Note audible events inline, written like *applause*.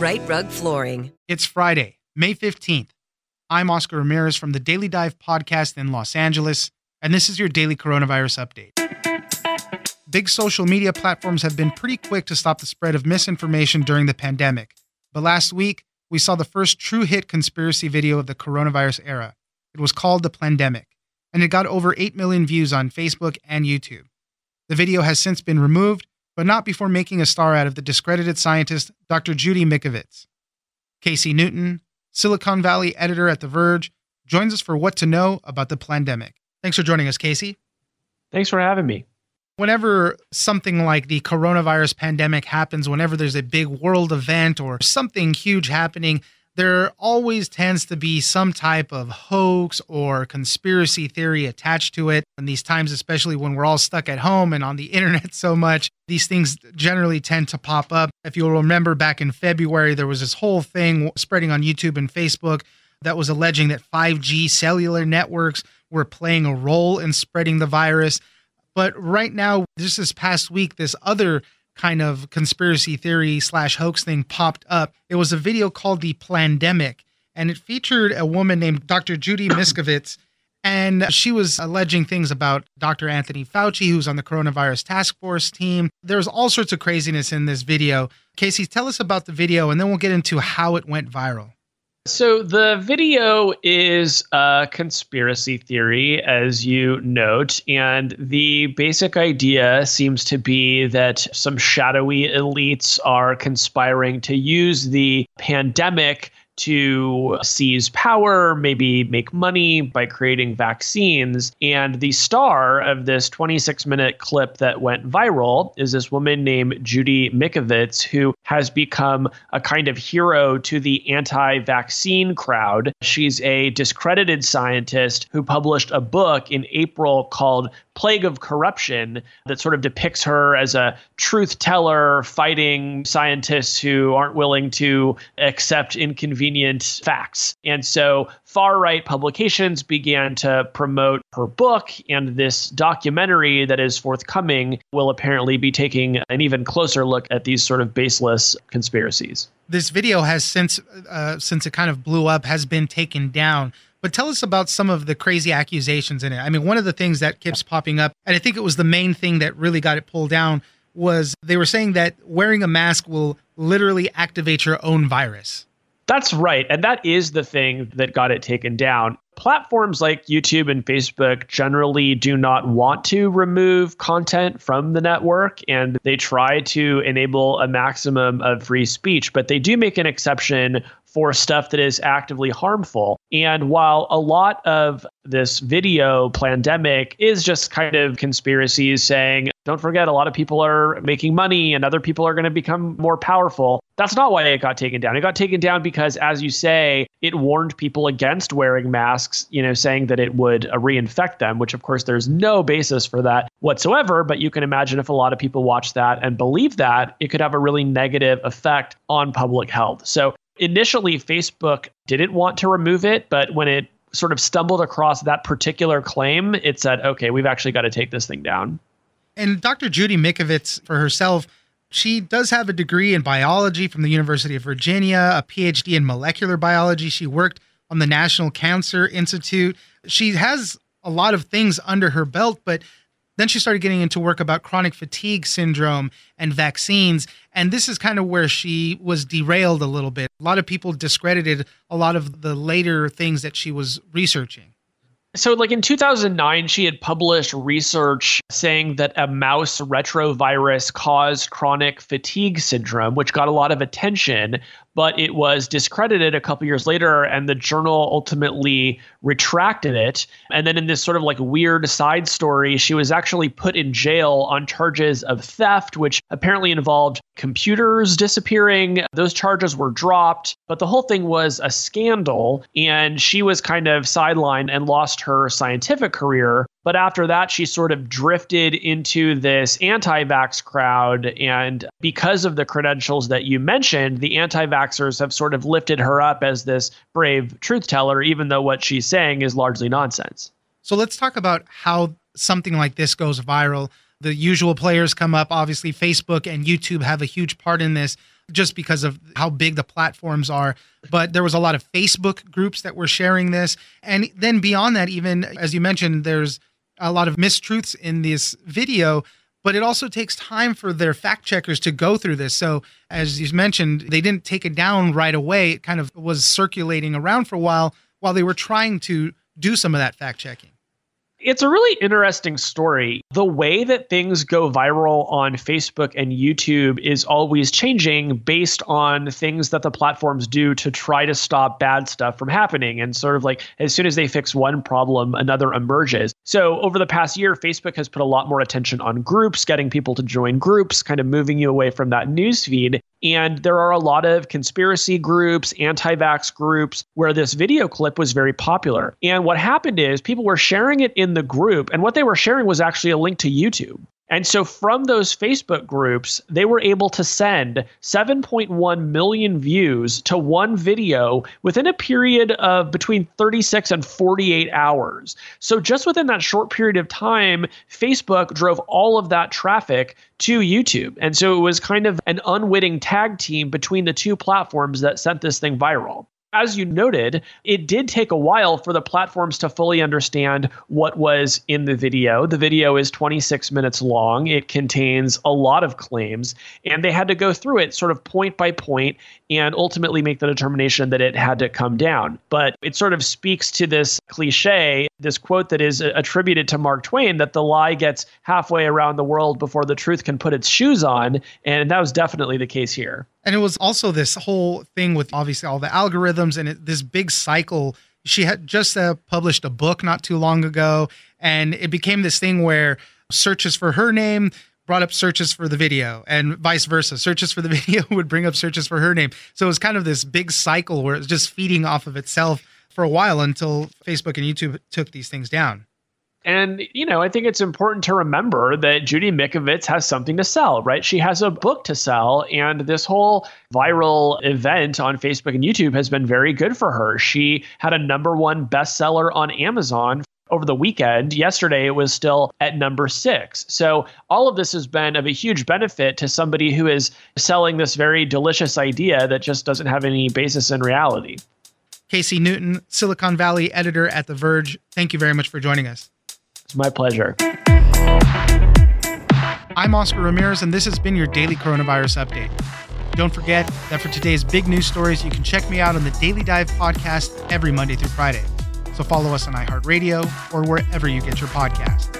Rite Rug Flooring. It's Friday, May 15th. I'm Oscar Ramirez from the Daily Dive podcast in Los Angeles, and this is your daily coronavirus update. Big social media platforms have been pretty quick to stop the spread of misinformation during the pandemic. But last week, we saw the first true hit conspiracy video of the coronavirus era. It was called The Plandemic, and it got over 8 million views on Facebook and YouTube. The video has since been removed, but not before making a star out of the discredited scientist Dr. Judy Mikovits. Casey Newton, Silicon Valley editor at The Verge, joins us for what to know about the pandemic. Thanks for joining us, Casey. Thanks for having me. Whenever something like the coronavirus pandemic happens, whenever there's a big world event or something huge happening, there always tends to be some type of hoax or conspiracy theory attached to it. In these times, especially when we're all stuck at home and on the *laughs* internet so much, these things generally tend to pop up. If you'll remember back in February, there was this whole thing spreading on YouTube and Facebook that was alleging that 5G cellular networks were playing a role in spreading the virus. But right now, just this past week, this other kind of conspiracy theory slash hoax thing popped up. It was a video called The Plandemic, and it featured a woman named Dr. Judy *coughs* Mikovits. And she was alleging things about Dr. Anthony Fauci, who's on the coronavirus task force team. There's all sorts of craziness in this video. Casey, tell us about the video, and then we'll get into how it went viral. So the video is a conspiracy theory, as you note, and the basic idea seems to be that some shadowy elites are conspiring to use the pandemic to seize power, maybe make money by creating vaccines. And the star of this 26 minute clip that went viral is this woman named Judy Mikovits, who has become a kind of hero to the anti vaccine crowd. She's a discredited scientist who published a book in April called Plague of Corruption that sort of depicts her as a truth teller fighting scientists who aren't willing to accept inconvenient facts. And so far right publications began to promote her book, and this documentary that is forthcoming will apparently be taking an even closer look at these sort of baseless conspiracies. This video has since uh, since it kind of blew up has been taken down. But tell us about some of the crazy accusations in it. I mean, one of the things that keeps popping up, and I think it was the main thing that really got it pulled down, was they were saying that wearing a mask will literally activate your own virus. That's right. And that is the thing that got it taken down. Platforms like YouTube and Facebook generally do not want to remove content from the network and they try to enable a maximum of free speech, but they do make an exception for stuff that is actively harmful. And while a lot of this video Plandemic is just kind of conspiracies saying, don't forget, a lot of people are making money and other people are going to become more powerful. That's not why it got taken down. It got taken down because, as you say, it warned people against wearing masks, you know, saying that it would uh, reinfect them, which of course there's no basis for that whatsoever. But you can imagine if a lot of people watch that and believe that, it could have a really negative effect on public health. So initially Facebook didn't want to remove it, but when it sort of stumbled across that particular claim, it said, okay, we've actually got to take this thing down. And Dr. Judy Mikovits, for herself, she does have a degree in biology from the University of Virginia, a PhD in molecular biology. She worked on the National Cancer Institute. She has a lot of things under her belt, but then she started getting into work about chronic fatigue syndrome and vaccines. And this is kind of where she was derailed a little bit. A lot of people discredited a lot of the later things that she was researching. So, like in 2009, she had published research saying that a mouse retrovirus caused chronic fatigue syndrome, which got a lot of attention but it was discredited a couple years later and the journal ultimately retracted it. And then in this sort of like weird side story she was actually put in jail on charges of theft which apparently involved computers disappearing. Those charges were dropped but the whole thing was a scandal and she was kind of sidelined and lost her scientific career but after that, she sort of drifted into this anti vax crowd. And because of the credentials that you mentioned, the anti vaxxers have sort of lifted her up as this brave truth teller, even though what she's saying is largely nonsense. So let's talk about how something like this goes viral. The usual players come up. Obviously, Facebook and YouTube have a huge part in this just because of how big the platforms are. But there was a lot of Facebook groups that were sharing this. And then beyond that, even as you mentioned, there's a lot of mistruths in this video but it also takes time for their fact checkers to go through this. So, as you mentioned, they didn't take it down right away. It kind of was circulating around for a while while they were trying to do some of that fact checking. It's a really interesting story. The way that things go viral on Facebook and YouTube is always changing based on things that the platforms do to try to stop bad stuff from happening. And sort of like as soon as they fix one problem, another emerges. So over the past year, Facebook has put a lot more attention on groups, getting people to join groups, kind of moving you away from that news feed. And there are a lot of conspiracy groups, anti vax groups, where this video clip was very popular. And what happened is people were sharing it in the group, and what they were sharing was actually a link to YouTube. And so from those Facebook groups, they were able to send 7.1 million views to one video within a period of between 36 and 48 hours. So just within that short period of time, Facebook drove all of that traffic to YouTube. And so it was kind of an unwitting tag team between the two platforms that sent this thing viral as you noted, it did take a while for the platforms to fully understand what was in the video. The video is 26 minutes long, it contains a lot of claims, and they had to go through it sort of point by point and ultimately make the determination that it had to come down. But it sort of speaks to this cliche, this quote that is attributed to Mark Twain that the lie gets halfway around the world before the truth can put its shoes on. And that was definitely the case here. And it was also this whole thing with obviously all the algorithms and it, this big cycle. She had just uh, published a book not too long ago, and it became this thing where searches for her name brought up searches for the video and vice versa. Searches for the *laughs* video would bring up searches for her name. So it was kind of this big cycle where it was just feeding off of itself for a while until Facebook and YouTube took these things down. And, you know, I think it's important to remember that Judy Mikovits has something to sell, right? She has a book to sell. And this whole viral event on Facebook and YouTube has been very good for her. She had a number one bestseller on Amazon over the weekend. Yesterday, it was still at number six. So, all of this has been of a huge benefit to somebody who is selling this very delicious idea that just doesn't have any basis in reality. Casey Newton, Silicon Valley editor at The Verge, thank you very much for joining us. It's my pleasure. I'm Oscar Ramirez, and this has been your daily coronavirus update. Don't forget that for today's big news stories, you can check me out on the Daily Dive podcast every Monday through Friday. So follow us on iHeartRadio or wherever you get your podcasts.